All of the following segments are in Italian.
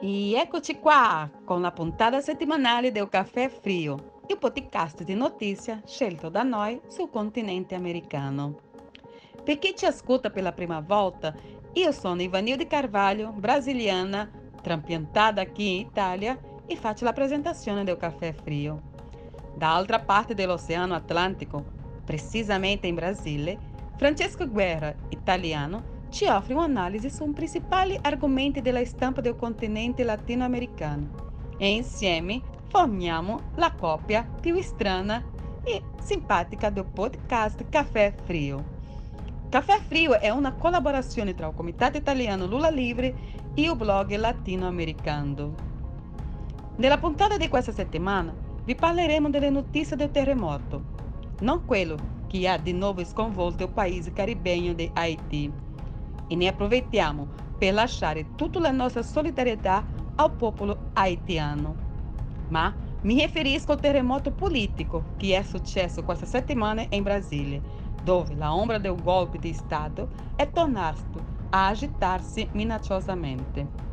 E eccoci qua con la puntata settimanale del Caffè Frio, il podcast di notizia scelto da noi sul continente americano. Per chi ci ascolta per la prima volta, io sono Ivanilde Carvalho, brasiliana, trampiantata aqui in Italia e faccio la presentazione del Caffè Frio. Dall'altra parte dell'Oceano Atlantico, precisamente in Brasile, Francesco Guerra, italiano, ci offre un'analisi sui principali argomenti della stampa del continente latinoamericano e insieme formiamo la coppia più strana e simpatica del podcast Caffè Frio. Caffè Frio è una collaborazione tra il Comitato Italiano Lula Livre e il blog latinoamericano. Nella puntata di questa settimana vi parleremo delle notizie del terremoto, non quello che ha di nuovo sconvolto il paese caribenho di Haiti e ne approfittiamo per lasciare tutta la nostra solidarietà al popolo haitiano. Ma mi riferisco al terremoto politico che è successo questa settimana in Brasile, dove la ombra del golpe di Stato è tornato a agitar-se minacciosamente.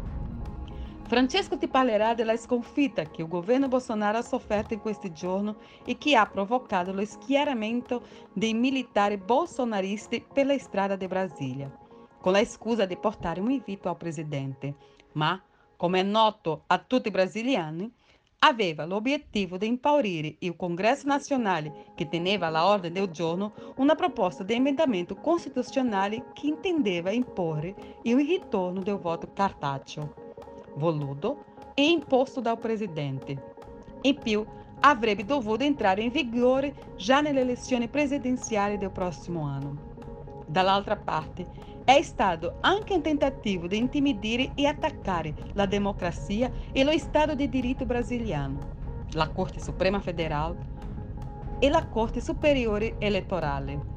Francesco ti parlerà della sconfitta che il governo Bolsonaro ha sofferto in questi giorni e che ha provocato lo schieramento dei militari bolsonaristi per la strada di Brasilia con la scusa di portare un invito al presidente, ma, come è noto a tutti i brasiliani, aveva l'obiettivo di impaurire il Congresso Nazionale, che teneva all'ordine del giorno una proposta di emendamento costituzionale che intendeva imporre il ritorno del voto cartaceo, voluto e imposto dal presidente. In più, avrebbe dovuto entrare in vigore già nelle elezioni presidenziali del prossimo anno. Dall'altra parte, è stato anche un tentativo di intimidire e attaccare la democrazia e lo Stato di diritto brasiliano, la Corte Suprema Federale e la Corte Superiore Elettorale.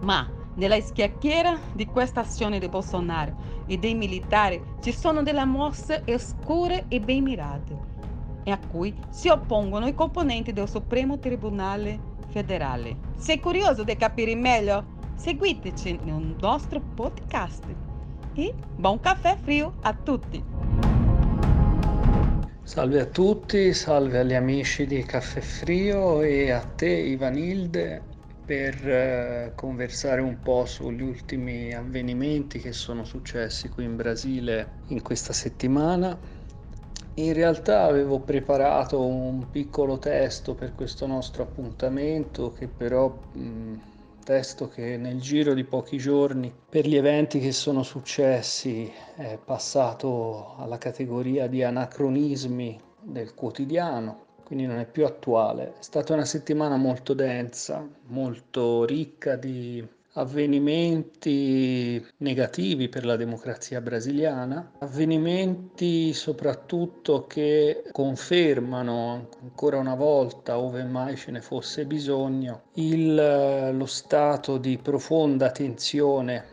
Ma nella schiacchiera di questa azione di Bolsonaro e dei militari ci sono delle mosse oscure e ben mirate, a cui si oppongono i componenti del Supremo Tribunale Federale. Sei curioso di capire meglio Seguiteci nel nostro podcast e buon caffè frio a tutti! Salve a tutti, salve agli amici di Caffè Frio e a te Ivanilde per eh, conversare un po' sugli ultimi avvenimenti che sono successi qui in Brasile in questa settimana. In realtà avevo preparato un piccolo testo per questo nostro appuntamento che però mh, testo che nel giro di pochi giorni, per gli eventi che sono successi, è passato alla categoria di anacronismi del quotidiano, quindi non è più attuale. È stata una settimana molto densa, molto ricca di avvenimenti negativi per la democrazia brasiliana, avvenimenti soprattutto che confermano ancora una volta, ove mai ce ne fosse bisogno, il, lo stato di profonda tensione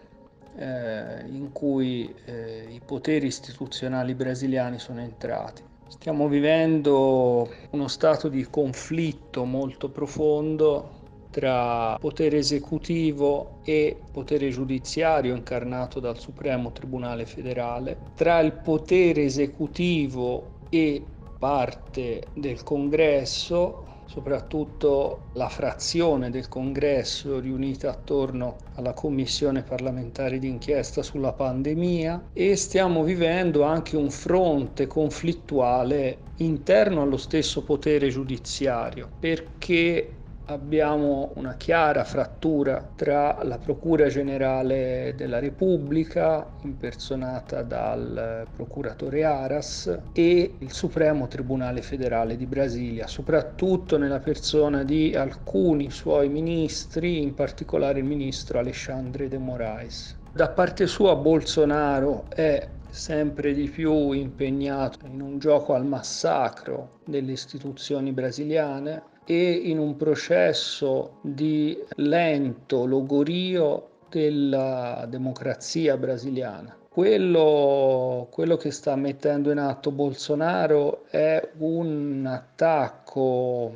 eh, in cui eh, i poteri istituzionali brasiliani sono entrati. Stiamo vivendo uno stato di conflitto molto profondo tra potere esecutivo e potere giudiziario incarnato dal Supremo Tribunale Federale, tra il potere esecutivo e parte del Congresso, soprattutto la frazione del Congresso riunita attorno alla Commissione parlamentare d'inchiesta sulla pandemia e stiamo vivendo anche un fronte conflittuale interno allo stesso potere giudiziario perché abbiamo una chiara frattura tra la Procura Generale della Repubblica, impersonata dal procuratore Aras, e il Supremo Tribunale Federale di Brasilia, soprattutto nella persona di alcuni suoi ministri, in particolare il ministro Alexandre de Moraes. Da parte sua Bolsonaro è sempre di più impegnato in un gioco al massacro delle istituzioni brasiliane, e in un processo di lento logorio della democrazia brasiliana. Quello, quello, che sta mettendo in atto Bolsonaro è un attacco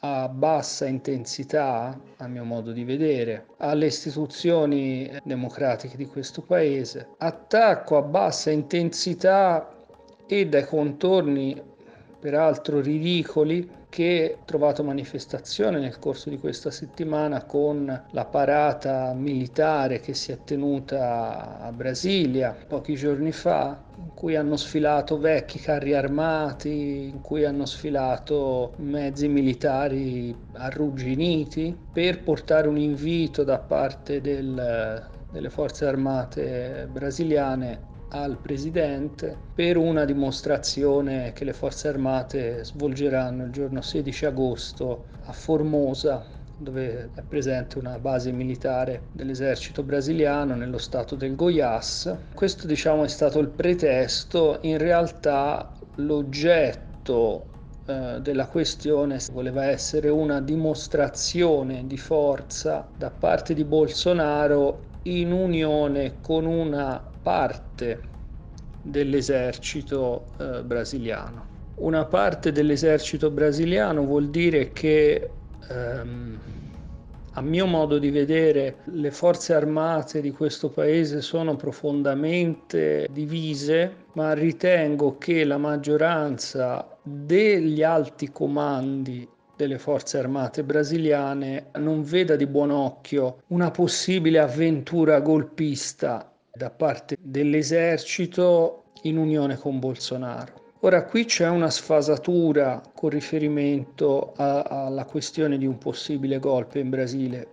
a bassa intensità, a mio modo di vedere, alle istituzioni democratiche di questo paese, attacco a bassa intensità e dai contorni peraltro ridicoli che ho trovato manifestazione nel corso di questa settimana con la parata militare che si è tenuta a Brasilia pochi giorni fa, in cui hanno sfilato vecchi carri armati, in cui hanno sfilato mezzi militari arrugginiti per portare un invito da parte del, delle forze armate brasiliane al Presidente per una dimostrazione che le forze armate svolgeranno il giorno 16 agosto a Formosa, dove è presente una base militare dell'esercito brasiliano nello stato del Goiás. Questo diciamo è stato il pretesto, in realtà l'oggetto eh, della questione voleva essere una dimostrazione di forza da parte di Bolsonaro in unione con una parte dell'esercito eh, brasiliano. Una parte dell'esercito brasiliano vuol dire che, ehm, a mio modo di vedere, le forze armate di questo paese sono profondamente divise, ma ritengo che la maggioranza degli alti comandi delle forze armate brasiliane non veda di buon occhio una possibile avventura golpista da parte dell'esercito in unione con Bolsonaro. Ora qui c'è una sfasatura con riferimento a, alla questione di un possibile golpe in Brasile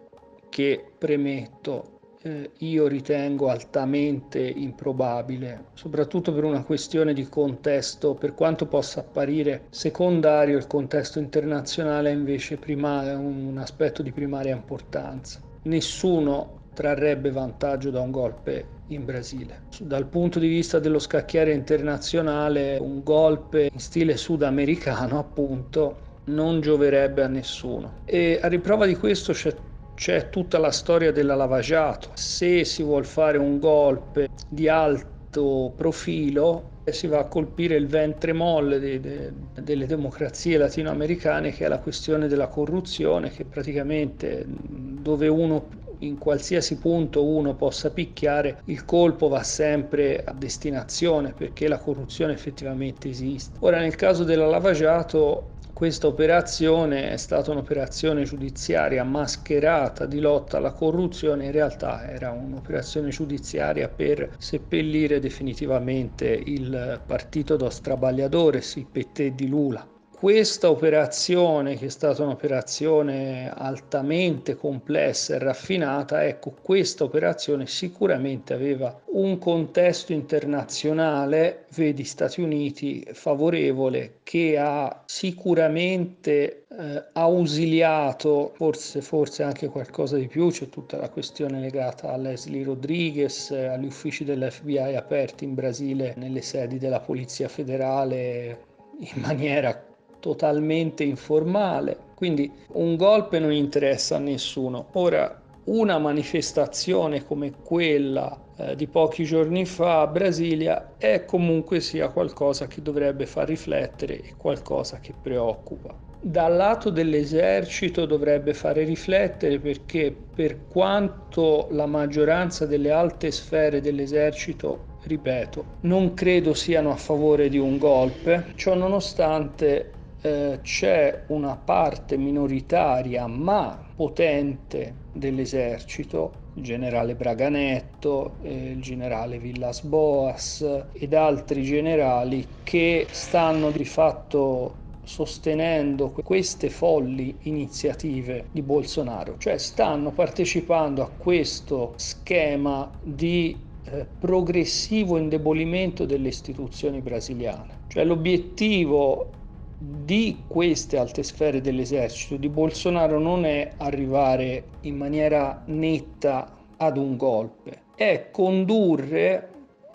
che premetto eh, io ritengo altamente improbabile, soprattutto per una questione di contesto, per quanto possa apparire secondario, il contesto internazionale è invece prima, un aspetto di primaria importanza. Nessuno trarrebbe vantaggio da un golpe in Brasile. Dal punto di vista dello scacchiere internazionale, un golpe in stile sudamericano, appunto, non gioverebbe a nessuno. E a riprova di questo c'è c'è tutta la storia della lavagiato. Se si vuole fare un golpe di alto profilo, si va a colpire il ventre molle de, de, delle democrazie latinoamericane, che è la questione della corruzione, che praticamente dove uno in qualsiasi punto uno possa picchiare, il colpo va sempre a destinazione perché la corruzione effettivamente esiste. Ora nel caso della lavagiato questa operazione è stata un'operazione giudiziaria mascherata di lotta alla corruzione, in realtà era un'operazione giudiziaria per seppellire definitivamente il partito dos Trabalhadores, il PT di Lula questa operazione, che è stata un'operazione altamente complessa e raffinata, ecco, questa operazione sicuramente aveva un contesto internazionale, vedi Stati Uniti, favorevole, che ha sicuramente eh, ausiliato, forse, forse anche qualcosa di più, c'è tutta la questione legata a Leslie Rodriguez, agli uffici dell'FBI aperti in Brasile, nelle sedi della Polizia Federale in maniera totalmente informale, quindi un golpe non interessa a nessuno. Ora, una manifestazione come quella eh, di pochi giorni fa a Brasilia è comunque sia qualcosa che dovrebbe far riflettere e qualcosa che preoccupa. Dal lato dell'esercito dovrebbe fare riflettere perché per quanto la maggioranza delle alte sfere dell'esercito, ripeto, non credo siano a favore di un golpe, ciò nonostante eh, c'è una parte minoritaria ma potente dell'esercito, il generale Braganetto, eh, il generale Villas Boas ed altri generali che stanno di fatto sostenendo queste folli iniziative di Bolsonaro, cioè stanno partecipando a questo schema di eh, progressivo indebolimento delle istituzioni brasiliane. Cioè l'obiettivo di queste alte sfere dell'esercito di Bolsonaro non è arrivare in maniera netta ad un golpe, è condurre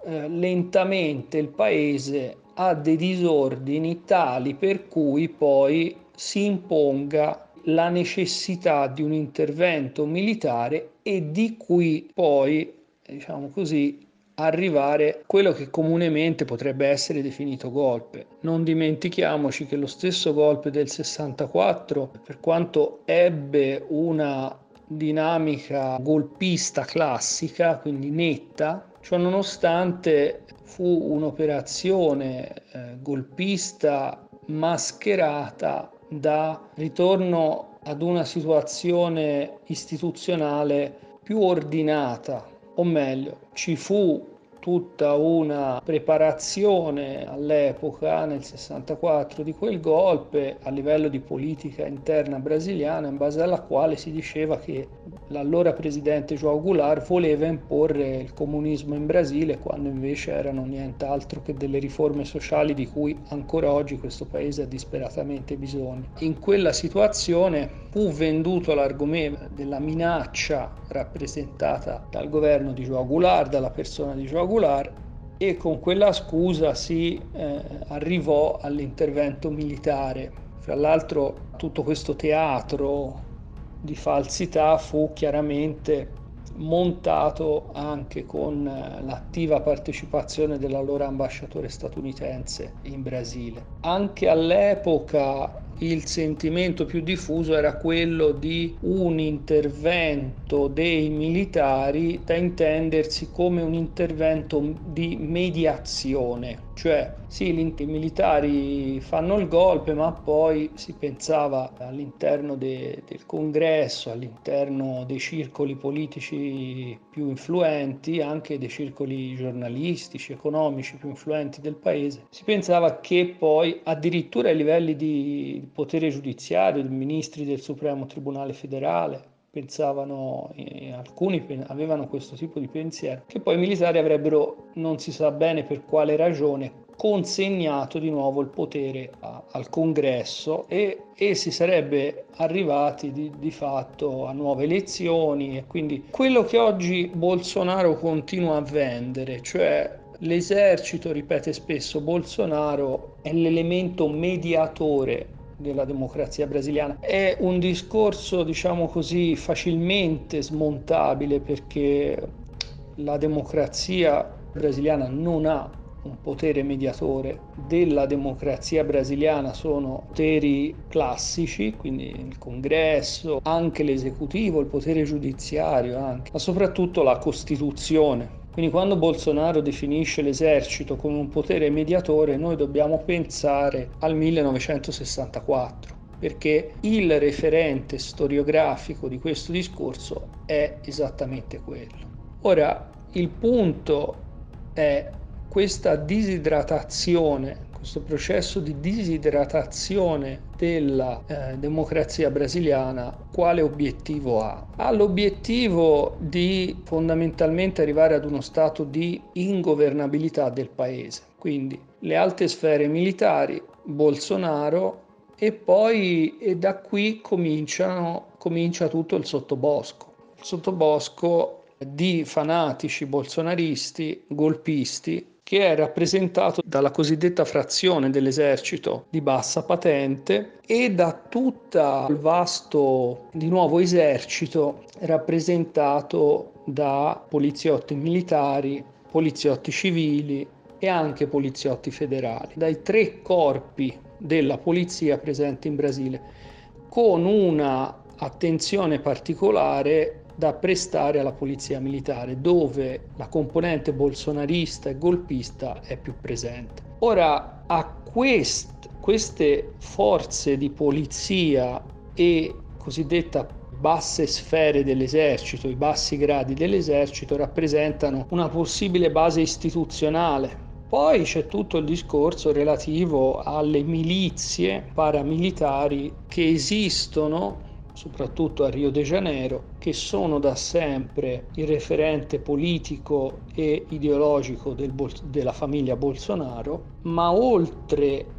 eh, lentamente il paese a dei disordini tali per cui poi si imponga la necessità di un intervento militare e di cui poi, diciamo così, arrivare a quello che comunemente potrebbe essere definito golpe. Non dimentichiamoci che lo stesso golpe del 64, per quanto ebbe una dinamica golpista classica, quindi netta, ciò nonostante fu un'operazione eh, golpista mascherata da ritorno ad una situazione istituzionale più ordinata, o meglio, ci fu tutta una preparazione all'epoca, nel 64, di quel golpe a livello di politica interna brasiliana, in base alla quale si diceva che l'allora presidente João Goulart voleva imporre il comunismo in Brasile, quando invece erano nient'altro che delle riforme sociali di cui ancora oggi questo paese ha disperatamente bisogno. In quella situazione fu venduto l'argomento della minaccia rappresentata dal governo di João Goulart, dalla persona di João Goulart, Goulart e con quella scusa si eh, arrivò all'intervento militare. Fra l'altro tutto questo teatro di falsità fu chiaramente montato anche con eh, l'attiva partecipazione dell'allora ambasciatore statunitense in Brasile. Anche all'epoca il sentimento più diffuso era quello di un intervento dei militari da intendersi come un intervento di mediazione, cioè sì, i militari fanno il golpe, ma poi si pensava all'interno de, del congresso, all'interno dei circoli politici più influenti, anche dei circoli giornalistici, economici più influenti del paese, si pensava che poi addirittura ai livelli di potere giudiziario, dei ministri del Supremo Tribunale Federale, pensavano, eh, alcuni avevano questo tipo di pensiero, che poi i militari avrebbero, non si sa bene per quale ragione, consegnato di nuovo il potere a, al congresso e, e, si sarebbe arrivati di, di fatto a nuove elezioni e quindi quello che oggi Bolsonaro continua a vendere, cioè l'esercito, ripete spesso, Bolsonaro è l'elemento mediatore della democrazia brasiliana. È un discorso, diciamo così, facilmente smontabile perché la democrazia brasiliana non ha un potere mediatore della democrazia brasiliana sono poteri classici, quindi il congresso, anche l'esecutivo, il potere giudiziario, anche, ma soprattutto la Costituzione. Quindi quando Bolsonaro definisce l'esercito come un potere mediatore, noi dobbiamo pensare al 1964 perché il referente storiografico di questo discorso è esattamente quello. Ora, il punto è questa disidratazione, questo processo di disidratazione della eh, democrazia brasiliana, quale obiettivo ha? Ha l'obiettivo di fondamentalmente arrivare ad uno stato di ingovernabilità del paese, quindi le alte sfere militari, Bolsonaro e poi e da qui comincia tutto il sottobosco. Il sottobosco di fanatici bolsonaristi, golpisti, che è rappresentato dalla cosiddetta frazione dell'esercito di bassa patente e da tutto il vasto di nuovo esercito rappresentato da poliziotti militari, poliziotti civili e anche poliziotti federali, dai tre corpi della polizia presenti in Brasile, con una attenzione particolare da prestare alla polizia militare, dove la componente bolsonarista e golpista è più presente. Ora, a quest, queste forze di polizia e cosiddetta basse sfere dell'esercito, i bassi gradi dell'esercito rappresentano una possibile base istituzionale. Poi c'è tutto il discorso relativo alle milizie paramilitari che esistono soprattutto a Rio de Janeiro, che sono da sempre il referente politico e ideologico del della famiglia Bolsonaro, ma oltre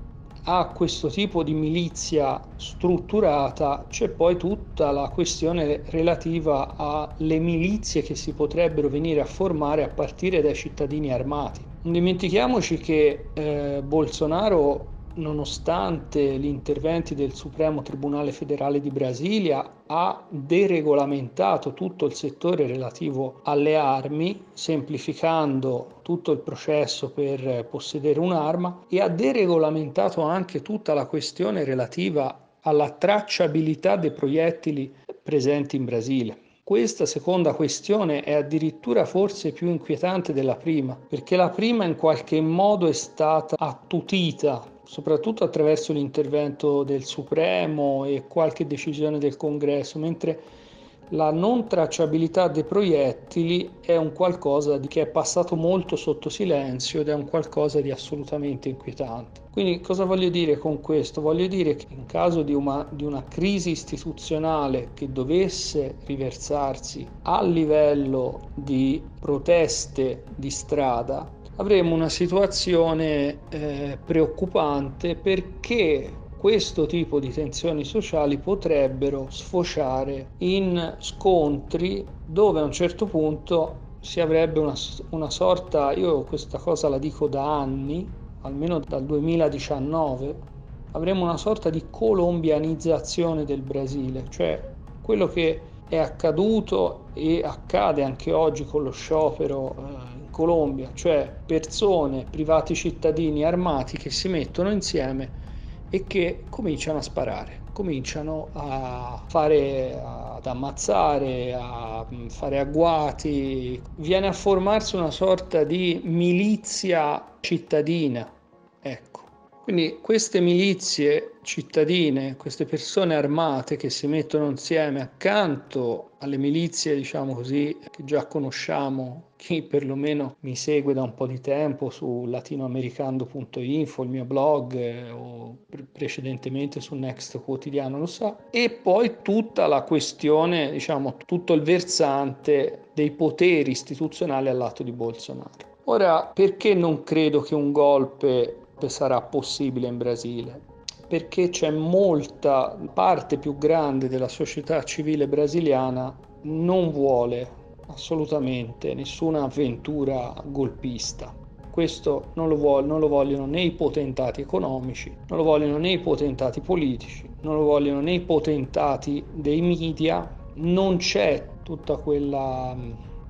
a questo tipo di milizia strutturata c'è poi tutta la questione relativa alle milizie che si potrebbero venire a formare a partire dai cittadini armati. Non dimentichiamoci che eh, Bolsonaro nonostante gli interventi del Supremo Tribunale Federale di Brasilia, ha deregolamentato tutto il settore relativo alle armi, semplificando tutto il processo per possedere un'arma e ha deregolamentato anche tutta la questione relativa alla tracciabilità dei proiettili presenti in Brasile. Questa seconda questione è addirittura forse più inquietante della prima, perché la prima in qualche modo è stata attutita, soprattutto attraverso l'intervento del Supremo e qualche decisione del Congresso, mentre la non tracciabilità dei proiettili è un qualcosa che è passato molto sotto silenzio ed è un qualcosa di assolutamente inquietante. Quindi cosa voglio dire con questo? Voglio dire che in caso di una, di una crisi istituzionale che dovesse riversarsi a livello di proteste di strada, avremo una situazione eh, preoccupante perché questo tipo di tensioni sociali potrebbero sfociare in scontri dove a un certo punto si avrebbe una, una sorta, io questa cosa la dico da anni, almeno dal 2019, avremo una sorta di colombianizzazione del Brasile, cioè quello che è accaduto e accade anche oggi con lo sciopero eh, Colombia, cioè persone, privati cittadini armati che si mettono insieme e che cominciano a sparare, cominciano a fare, ad ammazzare, a fare agguati, viene a formarsi una sorta di milizia cittadina. Ecco. Quindi queste milizie cittadine, queste persone armate che si mettono insieme accanto alle milizie, diciamo così, che già conosciamo, chi perlomeno mi segue da un po' di tempo su latinoamericando.info, il mio blog, eh, o pre- precedentemente su Next Quotidiano lo sa, e poi tutta la questione, diciamo, tutto il versante dei poteri istituzionali all'atto di Bolsonaro. Ora, perché non credo che un golpe sarà possibile in Brasile? Perché c'è molta parte più grande della società civile brasiliana non vuole assolutamente nessuna avventura golpista. Questo non lo, vuol, non lo, vogliono né i potentati economici, non lo vogliono né i potentati politici, non lo vogliono né i potentati dei media, non c'è tutta quella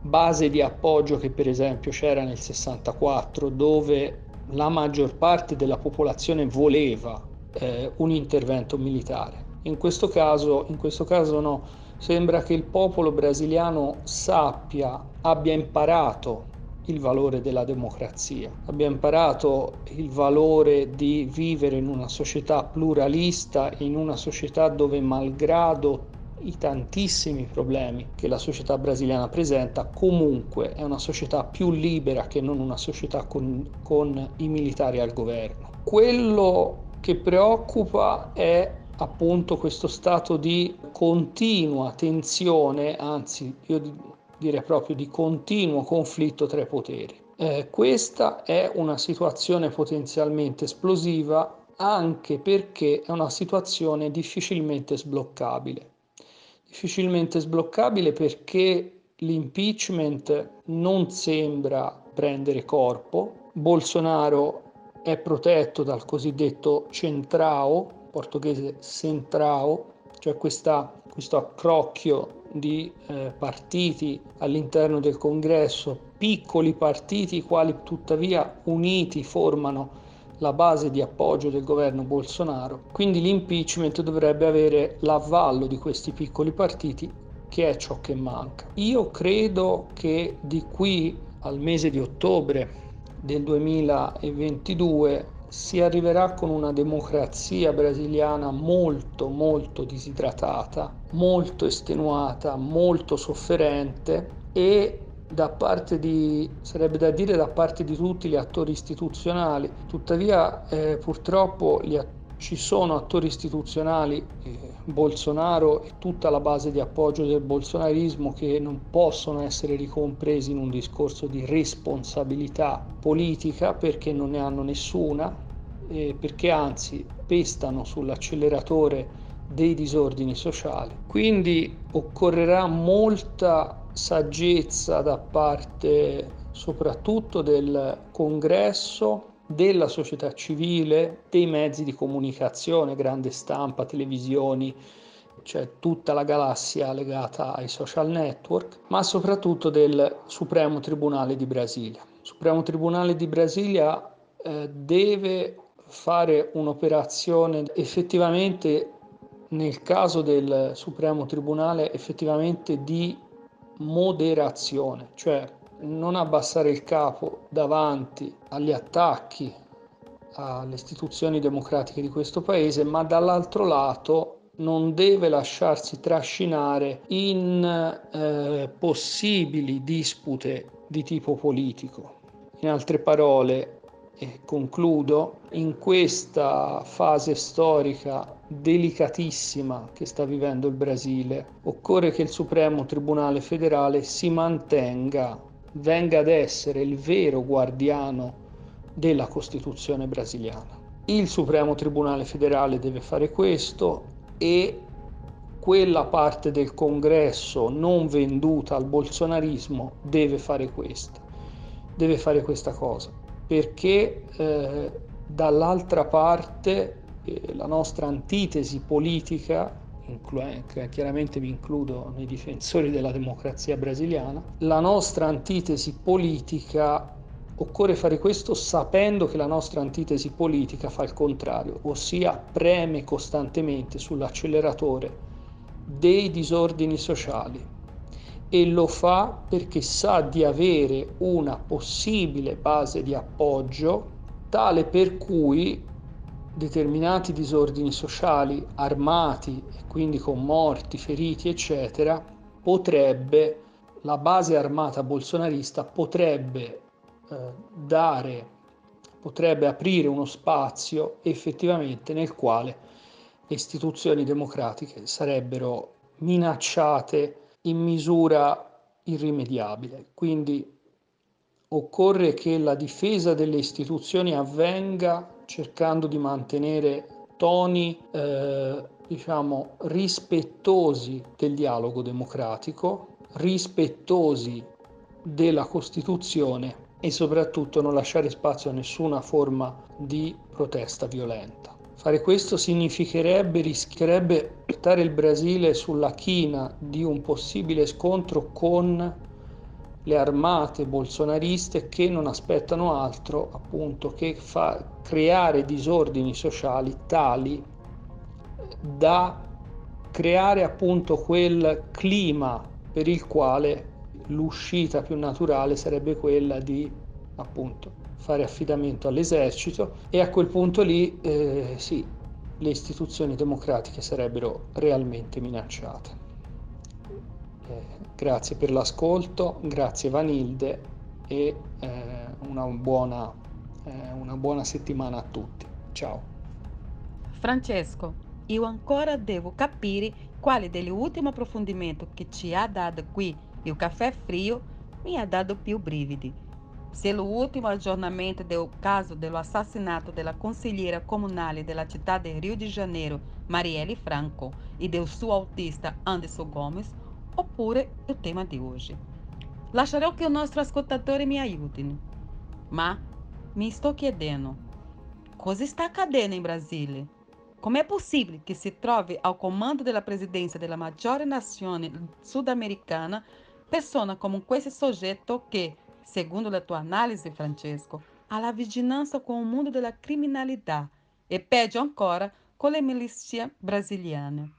base di appoggio che per esempio c'era nel 64 dove la maggior parte della popolazione voleva eh, un intervento militare. In questo caso, in questo caso no, sembra che il popolo brasiliano sappia, abbia imparato il valore della democrazia, abbia imparato il valore di vivere in una società pluralista, in una società dove malgrado i tantissimi problemi che la società brasiliana presenta, comunque è una società più libera che non una società con, con i militari al governo. Quello che preoccupa è appunto questo stato di continua tensione, anzi io direi proprio di continuo conflitto tra i poteri. Eh, questa è una situazione potenzialmente esplosiva anche perché è una situazione difficilmente sbloccabile difficilmente sbloccabile perché l'impeachment non sembra prendere corpo. Bolsonaro è protetto dal cosiddetto centrao, portoghese centrao, cioè questa, questo accrocchio di eh, partiti all'interno del congresso, piccoli partiti quali tuttavia uniti formano la base di appoggio del governo Bolsonaro, quindi l'impeachment dovrebbe avere l'avallo di questi piccoli partiti che è ciò che manca. Io credo che di qui al mese di ottobre del 2022 si arriverà con una democrazia brasiliana molto molto disidratata, molto estenuata, molto sofferente e da parte di, sarebbe da dire da parte di tutti gli attori istituzionali, tuttavia eh, purtroppo gli, ci sono attori istituzionali, eh, Bolsonaro e tutta la base di appoggio del bolsonarismo che non possono essere ricompresi in un discorso di responsabilità politica perché non ne hanno nessuna, eh, perché anzi pestano sull'acceleratore dei disordini sociali. Quindi occorrerà molta saggezza da parte soprattutto del congresso della società civile, dei mezzi di comunicazione, grande stampa, televisioni, cioè tutta la galassia legata ai social network, ma soprattutto del Supremo Tribunale di Brasilia. Il Supremo Tribunale di Brasilia eh, deve fare un'operazione effettivamente nel caso del Supremo Tribunale effettivamente di moderazione, cioè non abbassare il capo davanti agli attacchi alle istituzioni democratiche di questo paese, ma dall'altro lato non deve lasciarsi trascinare in eh, possibili dispute di tipo politico. In altre parole, e concludo, in questa fase storica delicatissima che sta vivendo il Brasile, occorre che il Supremo Tribunale federale si mantenga, venga ad essere il vero guardiano della Costituzione brasiliana. Il Supremo Tribunale federale deve fare questo e quella parte del congresso non venduta al bolsonarismo deve fare questo, deve fare questa cosa, perché eh, dall'altra parte eh, la nostra antitesi politica, chiaramente vi includo nei difensori della democrazia brasiliana, la nostra antitesi politica Occorre fare questo sapendo che la nostra antitesi politica fa il contrario, ossia preme costantemente sull'acceleratore dei disordini sociali e lo fa perché sa di avere una possibile base di appoggio tale per cui determinati disordini sociali armati e quindi con morti, feriti, eccetera, potrebbe la base armata bolsonarista potrebbe eh, dare, potrebbe aprire uno spazio effettivamente nel quale le istituzioni democratiche sarebbero minacciate in misura irrimediabile. Quindi occorre che la difesa delle istituzioni avvenga cercando di mantenere toni eh, diciamo rispettosi del dialogo democratico, rispettosi della Costituzione e soprattutto non lasciare spazio a nessuna forma di protesta violenta. Fare questo significherebbe, rischierebbe portare il Brasile sulla china di un possibile scontro con le armate bolsonariste che non aspettano altro appunto che fa, creare disordini sociali tali da creare appunto quel clima per il quale l'uscita più naturale sarebbe quella di appunto fare affidamento all'esercito e a quel punto lì eh, sì, le istituzioni democratiche sarebbero realmente minacciate. Eh, grazie per l'ascolto, grazie Vanilde e eh, una, buona, eh, una buona settimana a tutti. Ciao. Francesco, io ancora devo capire quale dell'ultimo approfondimento che ci ha dato qui o café frio me ha dado più brividi. Se o último aggiornamento do caso do assassinato da conselheira comunale da cidade de Rio de Janeiro, Marielle Franco, e do seu autista Anderson Gomes, oppure o tema de hoje. Lascerò che i nostri ascoltatori mi aiutino. Ma mi sto chiedendo, cosa está accadendo em Brasília? Como é possível que se trove ao comando da presidência da maior nação sul-americana persona come questo soggetto che, secondo la tua analisi, Francesco, ha la vicinanza con il mondo della criminalità e peggio ancora con le milizie brasiliane.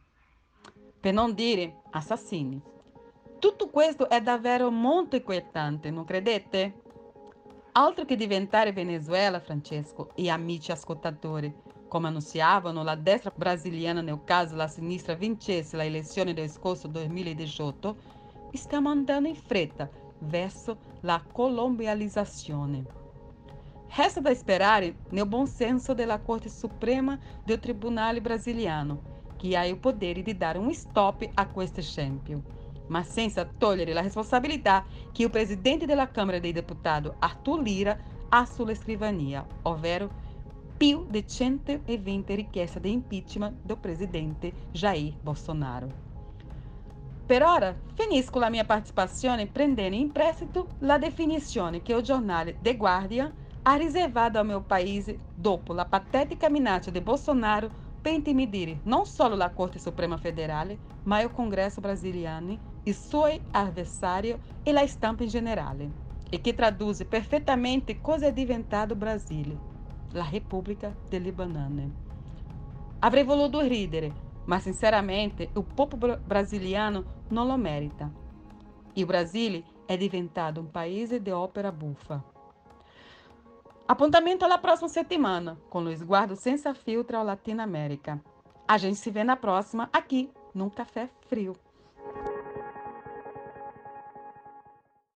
Per non dire assassini. Tutto questo è davvero molto inquietante, non credete? Altro che diventare Venezuela, Francesco e amici ascoltatori, come annunciavano la destra brasiliana nel caso la sinistra vincesse la elezione del scorso 2018, stiamo andando in fretta verso la colombializzazione. Resta da sperare nel buon senso della Corte Suprema del Tribunale Brasiliano, che ha il potere di dare un stop a questo esempio, ma senza togliere la responsabilità che il presidente della Câmara dei Deputati, Arthur Lira, ha sulla scrivania, ovvero più di 120 richieste di impeachment del presidente Jair Bolsonaro. Per ora finisco la mia partecipazione prendendo in prestito la definizione che il giornale The Guardian ha riservato ao meu país, dopo la patética minaccia de Bolsonaro, per intimidire non solo la Corte Suprema Federale, ma o Congresso brasiliano, i suoi avversari e la stampa in generale, e che traduce perfettamente cosa è diventato Brasile, la Repubblica delle Banane. Avrei voluto ridere, ma sinceramente il popolo brasiliano non lo merita. Il Brasile è diventato un paese di opera buffa. Appuntamento alla próxima settimana, com o Esguardo Senza Filtro ao Latinoamérica. A gente se vê na próxima, aqui, num Café Frio.